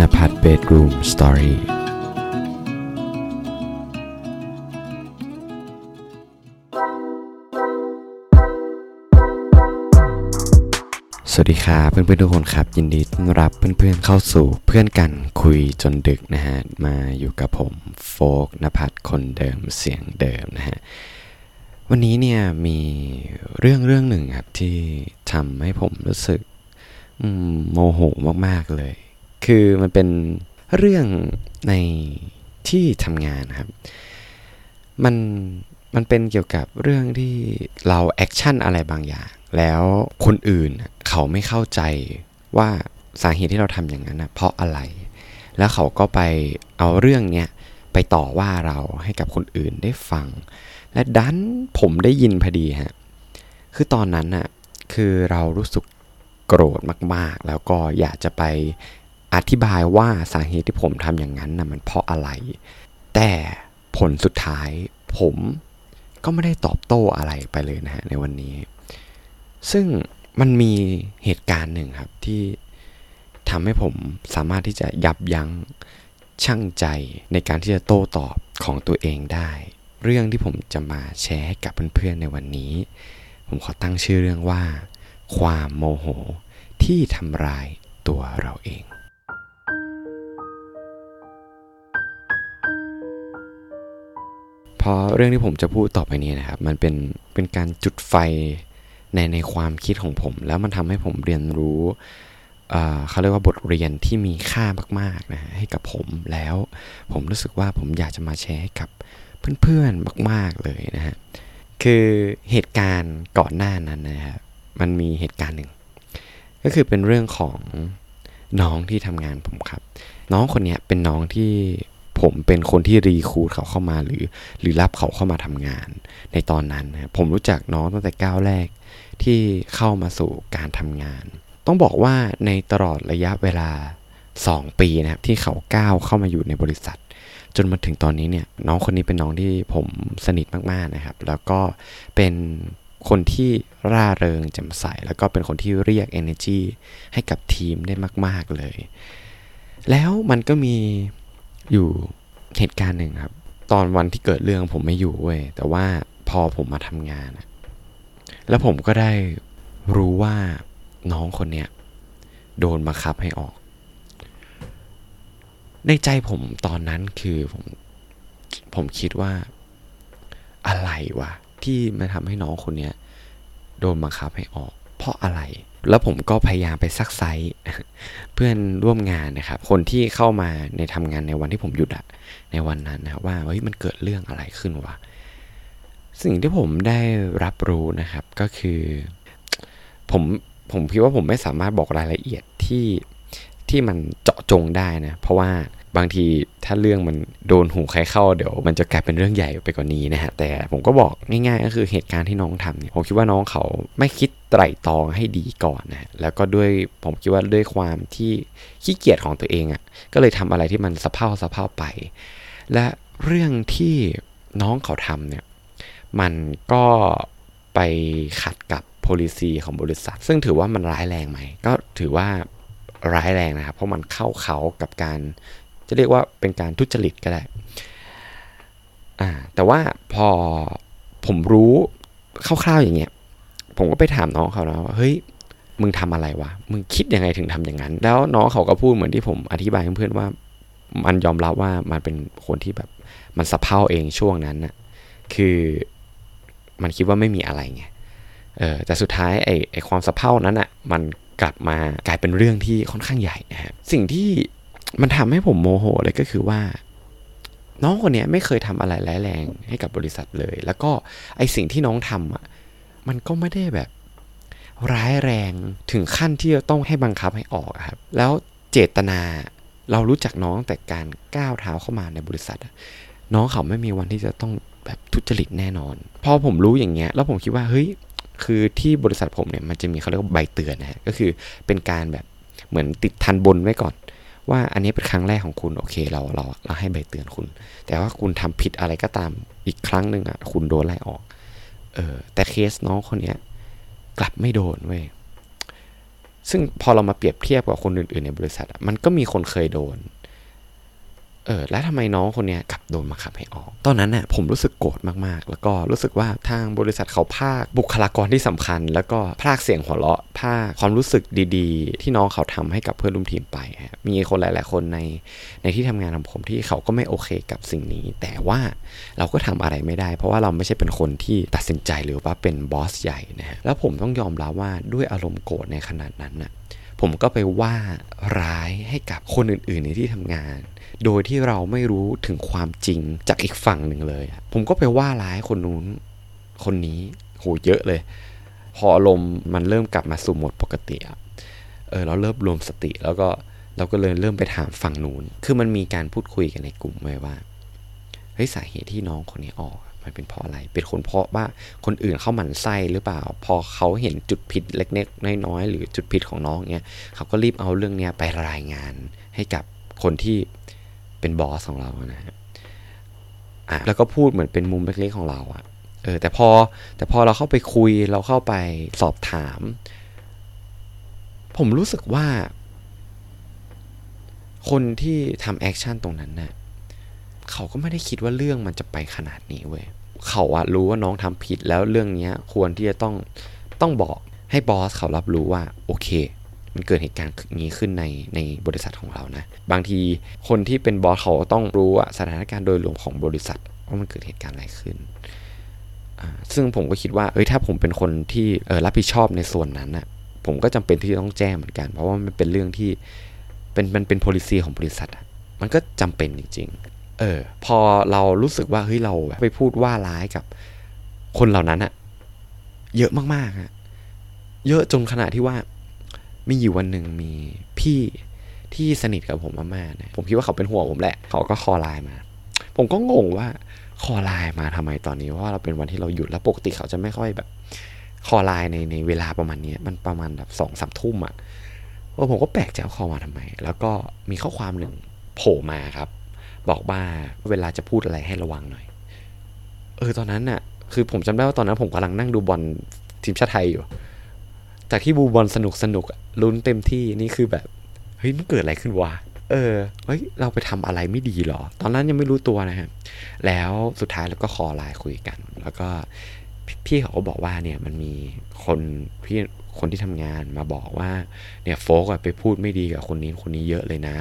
นภัทรเบดรูมสตอรี่สวัสดีครับเพื่อนๆทุกคนครับ ยินดีต้อนรับเพื่อนๆเข้าสู่เพื่อนกันคุยจนดึกนะฮะ มาอยู่กับผมโฟกนภัทรคนเดิมเสียงเดิมนะฮะ วันนี้เนี่ยมีเรื่องเรื่องหนึ่งครับที่ทำให้ผมรู้สึกอืมโมโหมากๆเลย คือมันเป็นเรื่องในที่ทำงานครับ มันมันเป็นเกี่ยวกับเรื่องที่เรา action อะไรบางอย่าง แล้วคนอื่นเขาไม่เข้าใจว่าสาเหตุที่เราทำอย่างนั้นนะเพราะอะไร แล้วเขาก็ไปเอาเรื่องเนี้ยไปต่อว่าเราให้กับคนอื่นได้ฟัง และดันผมได้ยินพอดีฮะ คือตอนนั้นน่ะ คือเรารู้สึกโกรธมากๆ แล้วก็อยากจะไป อธิบายว่าสาเหตุที่ผมทำอย่างนั้นน่ะมันเพราะอะไร แต่ผลสุดท้ายผมก็ไม่ได้ตอบโต้อะไรไปเลยนะฮะในวันนี้ ซึ่งมันมีเหตุการณ์หนึ่งครับที่ทำให้ผมสามารถที่จะยับยั้งชั่งใจในการที่จะโต้ตอบของตัวเองได้ เรื่องที่ผมจะมาแชร์ให้กับเพื่อนๆในวันนี้ ผมขอตั้งชื่อเรื่องว่า ความโมโหที่ทำร้ายตัวเราเอง พราะเรื่องที่ผมจะพูดต่อไปนี้นะครับ มันเป็นเป็นการจุดไฟในในความคิดของผม แล้วมันทำให้ผมเรียนรู้เขาเรียกว่าบทเรียนที่มีค่ามากๆนะฮะให้กับผมแล้วผมรู้สึกว่าผมอยากจะมาแชร์ให้กับเพื่อนๆมาก ๆเลยนะฮะคือเหตุการณ์ก่อนหน้านั้นนะครับมันมีเหตุการณ์หนึ่ง ก็คือเป็นเรื่องของน้องที่ทำงานผมครับ น้องคนนี้เป็นน้องที่ ผมเป็นคนที่รีคูดเขาเข้ามาหรือ หรือรับเขาเข้ามาทำงาน ในตอนนั้นนะผมรู้จักน้องตั้งแต่ก้าวแรกที่เข้ามาสู่การทำงาน ต้องบอกว่าในตลอดระยะเวลา 2 ปีนะครับที่เขาก้าวเข้ามาอยู่ในบริษัท จนมาถึงตอนนี้เนี่ยน้องคนนี้เป็นน้องที่ผมสนิทมากๆนะครับ แล้วก็เป็นคนที่ร่าเริงแจ่มใส แล้วก็เป็นคนที่เรียก energy ให้กับทีมได้มาก ๆเลย แล้วมันก็มี อยู่เหตุการณ์หนึ่งครับ ตอนวันที่เกิดเรื่องผมไม่อยู่เว้ยแต่ว่าพอผมมาทำงานอะแล้วผมก็ได้รู้ว่าน้องคนเนี้ยโดนบังคับให้ออก ในใจผมตอนนั้นคือผมผมคิดว่าอะไรวะที่มาทำให้น้องคนเนี้ยโดนบังคับให้ออก เพราะอะไร แล้วผมก็พยายามไปซักไซส์เพื่อนร่วมงานนะครับ คนที่เข้ามาในทำงานในวันที่ผมหยุดอะในวันนั้นนะว่าเฮ้ยมันเกิดเรื่องอะไรขึ้นวะสิ่งที่ผมได้รับรู้นะครับก็คือผมผมคิดว่าผมไม่สามารถบอกรายละเอียดที่ที่มันเจาะจงได้นะ เพราะว่า บางทีถ้าเรื่องมันโดนหูใครเข้าเดี๋ยวมันจะกลายเป็นเรื่องใหญ่ไปกว่านี้นะฮะแต่ผมก็บอกง่ายๆก็คือเหตุการณ์ที่น้องทำเนี่ยผมคิดว่าน้องเขาไม่คิดไตร่ตรองให้ดีก่อนนะแล้วก็ด้วยผมคิดว่าด้วยความที่ขี้เกียจของตัวเองอะ่ะก็เลยทำอะไรที่มันสะเพร่าสะเพร่าไป และเรื่องที่น้องเขาทำเนี่ยมันก็ไปขัดกับ policy ของบริษัท ซึ่งถือว่ามันร้ายแรงไหม ก็ถือว่าร้ายแรงนะครับ เพราะมันเข้าเขากับการ จะเรียกว่าเป็นการทุจริตก็ได้ แต่ว่าพอผมรู้คร่าวๆอย่างเงี้ย ผมก็ไปถามน้องเขานะว่าเฮ้ยมึงทำอะไรวะ มึงคิดยังไงถึงทำอย่างนั้น แล้วน้องเขาก็พูดเหมือนที่ผมอธิบายเพื่อนๆว่า มันยอมรับว่ามันเป็นคนที่แบบมันสะเพร่าเองช่วงนั้นน่ะคือมันคิดว่าไม่มีอะไรไง เออแต่สุดท้ายไอ้ไอความสะเพร่านั้นอะมันกลับมากลายเป็นเรื่องที่ค่อนข้างใหญ่นะฮะ สิ่งที่ มันทำให้ผมโมโหเลยก็คือว่า น้องคนนี้ไม่เคยทำอะไรร้ายแรงให้กับบริษัทเลย แล้วก็ไอสิ่งที่น้องทำอะมันก็ไม่ได้แบบ ร้ายแรงถึงขั้นที่จะต้องให้บังคับให้ออกครับ แล้วเจตนาเรารู้จักน้องแต่การก้าวเท้าเข้ามาในบริษัท น้องเขาไม่มีวันที่จะต้องแบบทุจริตแน่นอน พอผมรู้อย่างเงี้ย แล้วผมคิดว่าเฮ้ยคือที่บริษัทผมเนี่ยมันจะมีเขาเรียกว่าใบเตือนนะฮะก็คือเป็นการแบบเหมือนติดทันบนไว้ก่อน ว่าอันนี้เป็นครั้งแรกของคุณโอเคเราเราเราให้ใบเตือนคุณ แต่ว่าคุณทำผิดอะไรก็ตามอีกครั้งหนึ่งอะคุณโดนไล่ออก เออแต่เคสน้องคนเนี้ยกลับไม่โดนเว้ยซึ่งพอเรามาเปรียบเทียบกับคนอื่นๆในบริษัทมันก็มีคนเคยโดน เออแล้วทำไมน้องคนเนี้ยกลับโดนมาขับให้ออก ตอนนั้นน่ะผมรู้สึกโกรธมากๆ แล้วก็รู้สึกว่าทางบริษัทเขาภาคบุคลากรที่สำคัญ แล้วก็ภาคเสียงหัวเราะภาคความรู้สึกดีๆ ที่น้องเขาทำให้กับเพื่อนร่วมทีมไปมีคนหลาย ๆ คนในในที่ทำงานของผมที่เขาก็ไม่โอเคกับสิ่งนี้ แต่ว่าเราก็ทำอะไรไม่ได้ เพราะว่าเราไม่ใช่เป็นคนที่ตัดสินใจหรือว่าเป็นบอสใหญ่นะฮะแล้วผมต้องยอมรับว่าด้วยอารมณ์โกรธในขนาดนั้นน่ะผมก็ไปว่าร้ายให้กับคนอื่น ๆ ในที่ทำงาน โดยที่เราไม่รู้ถึงความจริงจากอีกฝั่งหนึ่งเลย ผมก็ไปว่าร้ายคนนู้นคนนี้โหเยอะเลย พอลมณ์มันเริ่มกลับมาสู่โหมดปกติเออเราเริ่มรวมสติแล้วก็เราก็เลยเริ่มไปถามฝั่งนู้น คือมันมีการพูดคุยกันในกลุ่มไว้ว่า เฮ้ยสาเหตุที่น้องคนนี้ออก มันเป็นเพราะอะไร เป็นคนเพราะว่าคนอื่นเข้าหมันไส้หรือเปล่า พอเขาเห็นจุดผิดเล็กๆน้อยๆหรือจุดผิดของน้องเนี้ย เขาก็รีบเอาเรื่องเนี้ยไปรายงานให้กับคนที่ เป็นบอสของเรานะฮะอะแล้วก็พูดเหมือนเป็นมุมเล็กๆของเราอะเออแต่พอแต่พอเราเข้าไปคุยเราเข้าไปสอบถาม ผมรู้สึกว่า คนที่ทำ action ตรงนั้นนะ่ะเขาก็ไม่ได้คิดว่าเรื่องมันจะไปขนาดนี้เว้ยเขาอะรู้ว่าน้องทำผิดแล้วเรื่องนี้ควรที่จะต้องต้องบอกให้ boss เขารับรู้ว่า โอเค มันเกิดเหตุการณ์นี้ขึ้นในในบริษัทของเรานะ บางทีคนที่เป็น boss เขาต้องรู้ว่าสถานการณ์โดยรวมของบริษัทว่ามันเกิดเหตุการณ์อะไรขึ้น ซึ่งผมก็คิดว่าเอ้ยถ้าผมเป็นคนที่เออรับผิดชอบในส่วนนั้นนะ่ะผมก็จำเป็นที่จะต้องแจ้งเหมือนกัน เพราะว่ามันเป็นเรื่องที่เป็นมันเป็น policy ของบริษัทอะมันก็จำเป็นจริง ๆ เออ พอเรารู้สึกว่าเฮ้ยเราไปพูดว่าร้ายกับคนเหล่านั้นอะเยอะมากๆอะเยอะจนขนาดที่ว่า มีอยู่วันหนึ่งมีพี่ที่สนิทกับผมมากๆนะผมคิดว่าเขาเป็นห่วงผมแหละ เขาก็คอไลน์มา ผมก็งงว่า call ไลน์มาทำไมตอนนี้ว่าเราเป็นวันที่เราหยุดแล้วปกติเขาจะไม่ค่อยแบบ call ไลน์ในในเวลาประมาณนี้มันประมาณแบบสองสามทุ่มอะว่าผมก็แปลกใจ call มาทำไม แล้วก็มีข้อความหนึ่งโผล่มาครับ บอกว่าเวลาจะพูดอะไรให้ระวังหน่อย เออตอนนั้นน่ะ คือผมจำได้ว่าตอนนั้นผมกำลังนั่งดูบอลทีมชาติไทยอยู่ จากที่ดูบอลสนุกสนุกลุ้นเต็มที่นี่คือแบบ เฮ้ยมันเกิดอะไรขึ้นวะเออเฮ้ยเราไปทำอะไรไม่ดีหรอ ตอนนั้นยังไม่รู้ตัวนะฮะแล้วสุดท้ายเราก็คอไลน์คุยกัน แล้วก็พี่เขาก็บอกว่าเนี่ยมันมีคนพี่คนที่ทำงานมาบอกว่า เนี่ยโฟกไปพูดไม่ดีกับคนนี้คนนี้เยอะเลยนะ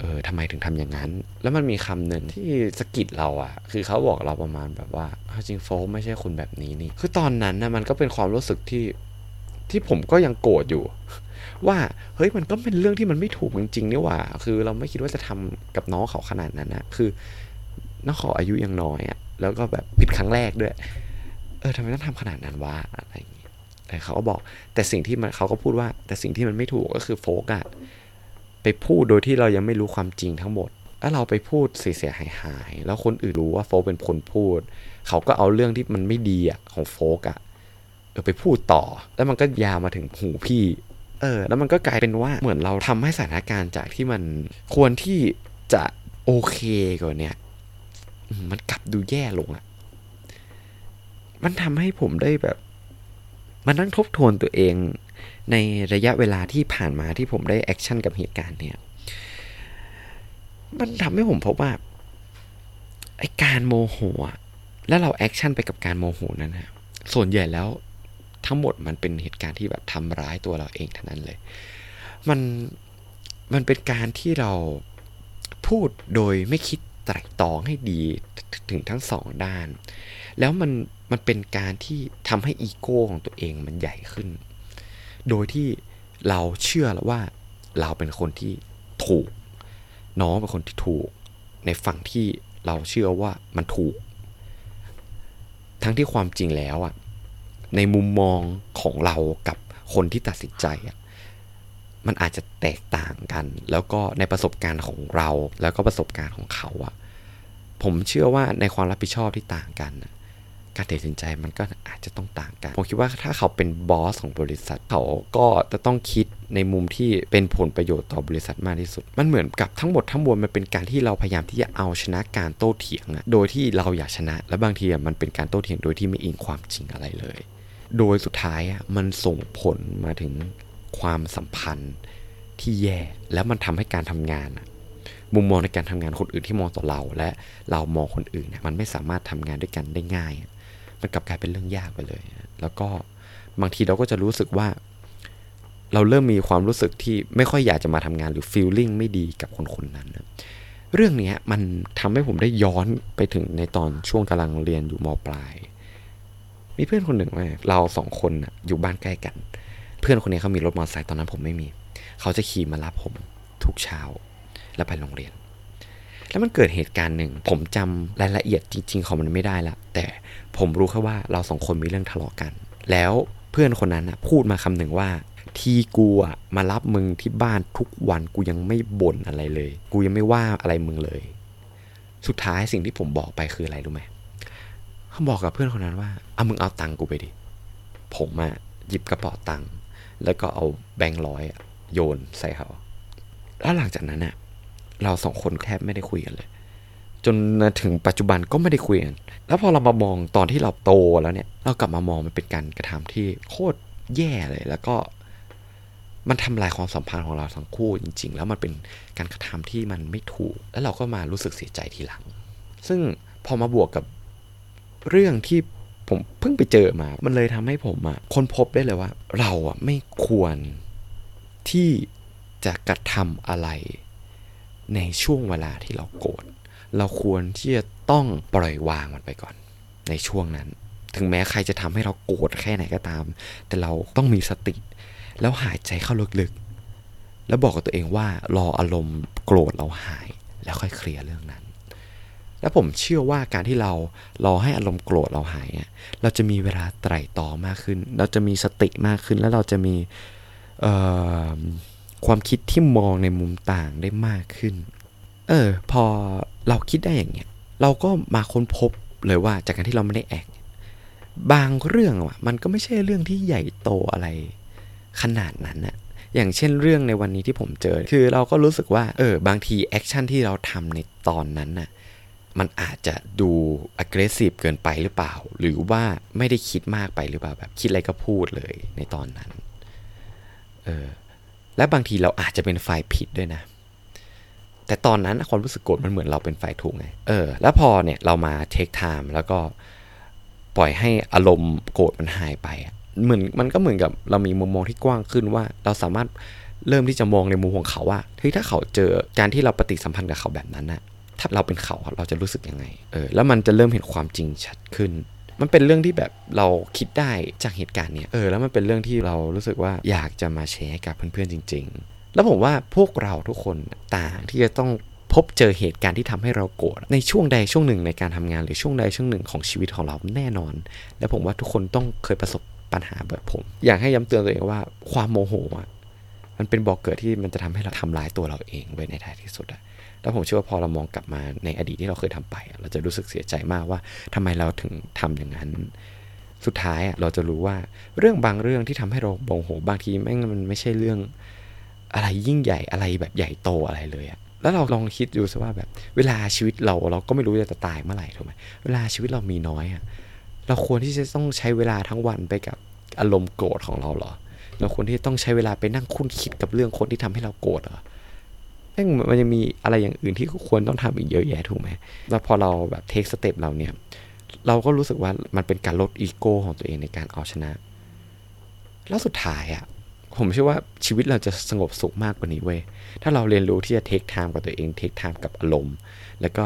เออทำไมถึงทำอย่างนั้น แล้วมันมีคำหนึ่งที่สกิดเราอะคือเขาบอกเราประมาณแบบว่าจริงโฟกไม่ใช่คนแบบนี้นี่ คือตอนนั้นนะมันก็เป็นความรู้สึกที่ ที่ผมก็ยังโกรธอยู่ ว่าเฮ้ยมันก็เป็นเรื่องที่มันไม่ถูกจริงๆนี่ว่า คือเราไม่คิดว่าจะทำกับน้องเขาขนาดนั้นนะคือน้องเขาอายุยังน้อยอะ่ะแล้วก็แบบผิดครั้งแรกด้วย เออทำไมต้องทำขนาดนั้นวะอะไรอย่างงี้แต่เขาก็บอกแต่สิ่งที่มันเขาก็พูดว่า แต่สิ่งที่มันไม่ถูกก็คือโฟกอะไปพูดโดยที่เรายังไม่รู้ความจริงทั้งหมดแล้วเราไปพูดเสียหายหาย แล้วคนอื่นรู้ว่าโฟกเป็นคนพูด เขาก็เอาเรื่องที่มันไม่ดีอะของโฟกอะ อไปพูดต่อ แล้วมันก็ยาวมาถึงหูพี่ เออ แล้วมันก็กลายเป็นว่าเหมือนเราทำให้สถานการณ์จากที่มันควรที่จะโอเคกว่านี้มันกลับดูแย่ลงอะมันทำให้ผมได้แบบมานั่งทบทวนตัวเอง ในระยะเวลาที่ผ่านมาที่ผมได้แอคชั่นกับเหตุการณ์เนี่ย มันทำให้ผมพบว่าไอ้การโมโหแล้วเรา action ไปกับการโมโหนั้นนะส่วนใหญ่แล้ว ทั้งหมดมันเป็นเหตุการณ์ที่แบบทำร้ายตัวเราเองเท่านั้นเลย มันมันเป็นการที่เราพูดโดยไม่คิดไตรตรองให้ดีถึงทั้งสองด้าน แล้วมันมันเป็นการที่ทำให้อีโก้ของตัวเองมันใหญ่ขึ้น โดยที่เราเชื่อแล้วว่าเราเป็นคนที่ถูก น้องเป็นคนที่ถูก ในฝั่งที่เราเชื่อว่ามันถูก ทั้งที่ความจริงแล้วอะ ในมุมมองของเรากับคนที่ตัดสินใจอะมันอาจจะแตกต่างกัน แล้วก็ในประสบการณ์ของเรา แล้วก็ประสบการณ์ของเขาอะผมเชื่อว่าในความรับผิดชอบที่ต่างกัน การตัดสินใจมันก็อาจจะต้องต่างกัน ผมคิดว่าถ้าเขาเป็นบอสของบริษัท เขาก็จะต้องคิดในมุมที่เป็นผลประโยชน์ต่อบริษัทมากที่สุด มันเหมือนกับทั้งหมดทั้งมวลมันเป็นการที่เราพยายามที่จะเอาชนะการโต้เถียงโดยที่เราอยากชนะ และบางทีมันเป็นการโต้เถียงโดยที่ไม่อิงความจริงอะไรเลย โดยสุดท้ายมันส่งผลมาถึงความสัมพันธ์ที่แย่แล้วมันทำให้การทำงานมุมมองในการทำงานคนอื่นที่มองต่อเราและเรามองคนอื่นเนี่ยมันไม่สามารถทำงานด้วยกันได้ง่าย มันกลับกลายเป็นเรื่องยากไปเลย แล้วก็บางทีเราก็จะรู้สึกว่า เราเริ่มมีความรู้สึกที่ไม่ค่อยอยากจะมาทำงานหรือฟีลลิ่งไม่ดีกับคนคนนั้นนะเรื่องนี้มันทำให้ผมได้ย้อนไปถึงในตอนช่วงกำลังเรียนอยู่มปลาย มีเพื่อนคนหนึ่งเราสองคนอยู่บ้านใกล้กัน เพื่อนคนนี้เขามีรถมอเตอร์ไซค์ตอนนั้นผมไม่มี เขาจะขี่มารับผมทุกเช้า แล้วไปโรงเรียน แล้วมันเกิดเหตุการณ์หนึ่ง ผมจำรายละเอียดจริง ๆ ของมันไม่ได้ละแต่ ผมรู้แค่ว่าเราสองคนมีเรื่องทะเลาะกัน แล้วเพื่อนคนนั้นพูดมาคำหนึ่งว่า ทีกูอะมารับมึงที่บ้านทุกวันกูยังไม่บ่นอะไรเลย กูยังไม่ว่าอะไรมึงเลย สุดท้ายสิ่งที่ผมบอกไปคืออะไรรู้ไหมเขาบอกกับเพื่อนคนนั้นว่าเอามึงเอาตังกูไปดิ ผมอะหยิบกระเป๋าตังค์แล้วก็เอาแบงค์ร้อยโยนใส่เขา แล้วหลังจากนั้นอะเราสองคนแทบไม่ได้คุยกันเลย จนถึงปัจจุบันก็ไม่ได้คุยกันแล้วพอเรามามองตอนที่เราโตแล้วเนี่ย เรากลับมามองมันเป็นการกระทำที่โคตรแย่เลย แล้วก็มันทำลายความสัมพันธ์ของเราทั้งคู่จริง ๆ แล้วมันเป็นการกระทำที่มันไม่ถูก แล้วเราก็มารู้สึกเสียใจทีหลัง ซึ่งพอมาบวกกับเรื่องที่ผมเพิ่งไปเจอมา มันเลยทำให้ผมอะค้นพบได้เลยว่า เราอะไม่ควรที่จะกระทำอะไรในช่วงเวลาที่เราโกรธ เราควรที่จะต้องปล่อยวางมันไปก่อน ในช่วงนั้น ถึงแม้ใครจะทำให้เราโกรธแค่ไหนก็ตาม แต่เราต้องมีสติ แล้วหายใจเข้าลึกๆ แล้วบอกกับตัวเองว่ารออารมณ์โกรธเราหาย แล้วค่อยเคลียร์เรื่องนั้น แล้วผมเชื่อว่าการที่เรารอให้อารมณ์โกรธเราหายเราจะมีเวลาไตร่ตรองมากขึ้น เราจะมีสติมากขึ้น แล้วเราจะมีความคิดที่มองในมุมต่างได้มากขึ้น เออ พอเราคิดได้อย่างเงี้ย เราก็มาค้นพบเลยว่าจากการที่เราไม่ได้แอกบางเรื่องอะ มันก็ไม่ใช่เรื่องที่ใหญ่โตอะไร ขนาดนั้นอะอย่างเช่นเรื่องในวันนี้ที่ผมเจอ คือเราก็รู้สึกว่า เออ บางที action ที่เราทำในตอนนั้นน่ะ มันอาจจะดู aggressive เกินไปหรือเปล่า หรือว่าไม่ได้คิดมากไปหรือเปล่า แบบคิดอะไรก็พูดเลยในตอนนั้น เออ และบางทีเราอาจจะเป็นฝ่ายผิดด้วยนะ แต่ตอนนั้นความรู้สึกโกรธมันเหมือนเราเป็นฝ่ายถูกไง เออ แล้วพอเนี่ยเรามา take time แล้วก็ปล่อยให้อารมณ์โกรธมันหายไปเหมือนมันก็เหมือนกับเรามีมุมมองที่กว้างขึ้นว่า เราสามารถเริ่มที่จะมองในมุมของเขาว่าเฮ้ยถ้าเขาเจอการที่เราปฏิสัมพันธ์กับเขาแบบนั้นนะถ้าเราเป็นเขาเราจะรู้สึกยังไง เออ แล้วมันจะเริ่มเห็นความจริงชัดขึ้น มันเป็นเรื่องที่แบบเราคิดได้จากเหตุการณ์เนี้ยเออ แล้วมันเป็นเรื่องที่เรารู้สึกว่าอยากจะมาแชร์กับเพื่อนๆจริง ๆ แล้วผมว่าพวกเราทุกคนต่างที่จะต้องพบเจอเหตุการณ์ที่ทำให้เราโกรธในช่วงใดช่วงหนึ่งในการทำงานหรือช่วงใดช่วงหนึ่งของชีวิตของเราแน่นอน และผมว่าทุกคนต้องเคยประสบปัญหาแบบผม อยากให้ย้ำเตือนตัวเองว่าความโมโหอะมันเป็นบอกเกิดที่มันจะทำให้เราทำลายตัวเราเองไว้ในท้ายที่สุดอะแล้วผมเชื่อว่าพอเรามองกลับมาในอดีตที่เราเคยทำไป เราจะรู้สึกเสียใจมากว่าทำไมเราถึงทำอย่างนั้น สุดท้ายอะเราจะรู้ว่าเรื่องบางเรื่องที่ทำให้เราโมโหบางทีแม่งมันไม่ใช่เรื่อง อะไรยิ่งใหญ่อะไรแบบใหญ่โตอะไรเลยอะแล้วเราลองคิดดูสิว่าแบบเวลาชีวิตเราเราก็ไม่รู้จะตายเมื่อไหร่ถูกไหมเวลาชีวิตเรามีน้อยอะเราควรที่จะต้องใช้เวลาทั้งวันไปกับอารมณ์โกรธของเราเหรอ เราควรที่ต้องใช้เวลาไปนั่งครุ่นคิดกับเรื่องคนที่ทำให้เราโกรธเหรอแม่งมันยังมีอะไรอย่างอื่นที่ควรต้องทำอีกเยอะแยะถูกไหมแล้วพอเราแบบ take step เราเนี่ย เราก็รู้สึกว่ามันเป็นการลดอีโก้ของตัวเองในการเอาชนะ แล้วสุดท้ายอะ ผมเชื่อว่าชีวิตเราจะสงบสุขมากกว่านี้เว้ยถ้าเราเรียนรู้ที่จะ take time กับตัวเอง take time กับอารมณ์ แล้วก็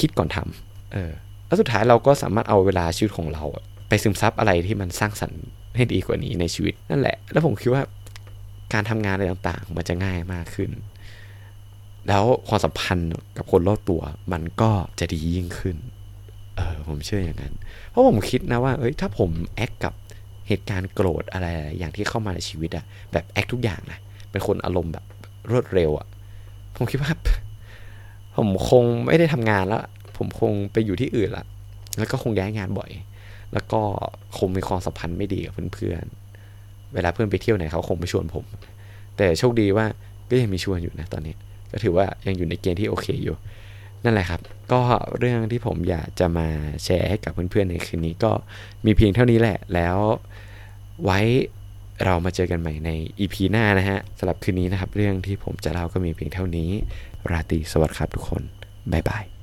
คิดก่อนทำเออแล้วสุดท้ายเราก็สามารถเอาเวลาชีวิตของเรา ไปซึมซับอะไรที่มันสร้างสรรค์ให้ดีกว่านี้ในชีวิตนั่นแหละ แล้วผมคิดว่าการทำงานอะไรต่างๆ มันจะง่ายมากขึ้น แล้วความสัมพันธ์กับคนรอบตัวมันก็จะดียิ่งขึ้น เออผมเชื่ออย่างนั้น เพราะผมคิดนะว่า เอ้ยถ้าผมแอคกับ เหตุการณ์โกรธอะไรอย่างที่เข้ามาในชีวิตอะแบบแอคทุกอย่างนะเป็นคนอารมณ์แบบรวดเร็วอะผมคิดว่าผมคงไม่ได้ทำงานแล้ว ผมคงไปอยู่ที่อื่นละแล้วก็คงย้ายงานบ่อย แล้วก็คงมีความสัมพันธ์ไม่ดีกับเพื่อนๆ เวลาเพื่อนไปเที่ยวไหนเขาคงไม่ชวนผม แต่โชคดีว่าก็ยังมีชวนอยู่นะตอนนี้ ก็ถือว่ายังอยู่ในเกณฑ์ที่โอเคอยู่ นั่นแหละครับ ก็เรื่องที่ผมอยากจะมาแชร์ให้กับเพื่อนๆในคืนนี้ก็มีเพียงเท่านี้แหละ แล้วไว้เรามาเจอกันใหม่ใน EP หน้านะฮะสำหรับคืนนี้นะครับ เรื่องที่ผมจะเล่าก็มีเพียงเท่านี้ ราตรีสวัสดิ์ครับทุกคน บ๊ายบาย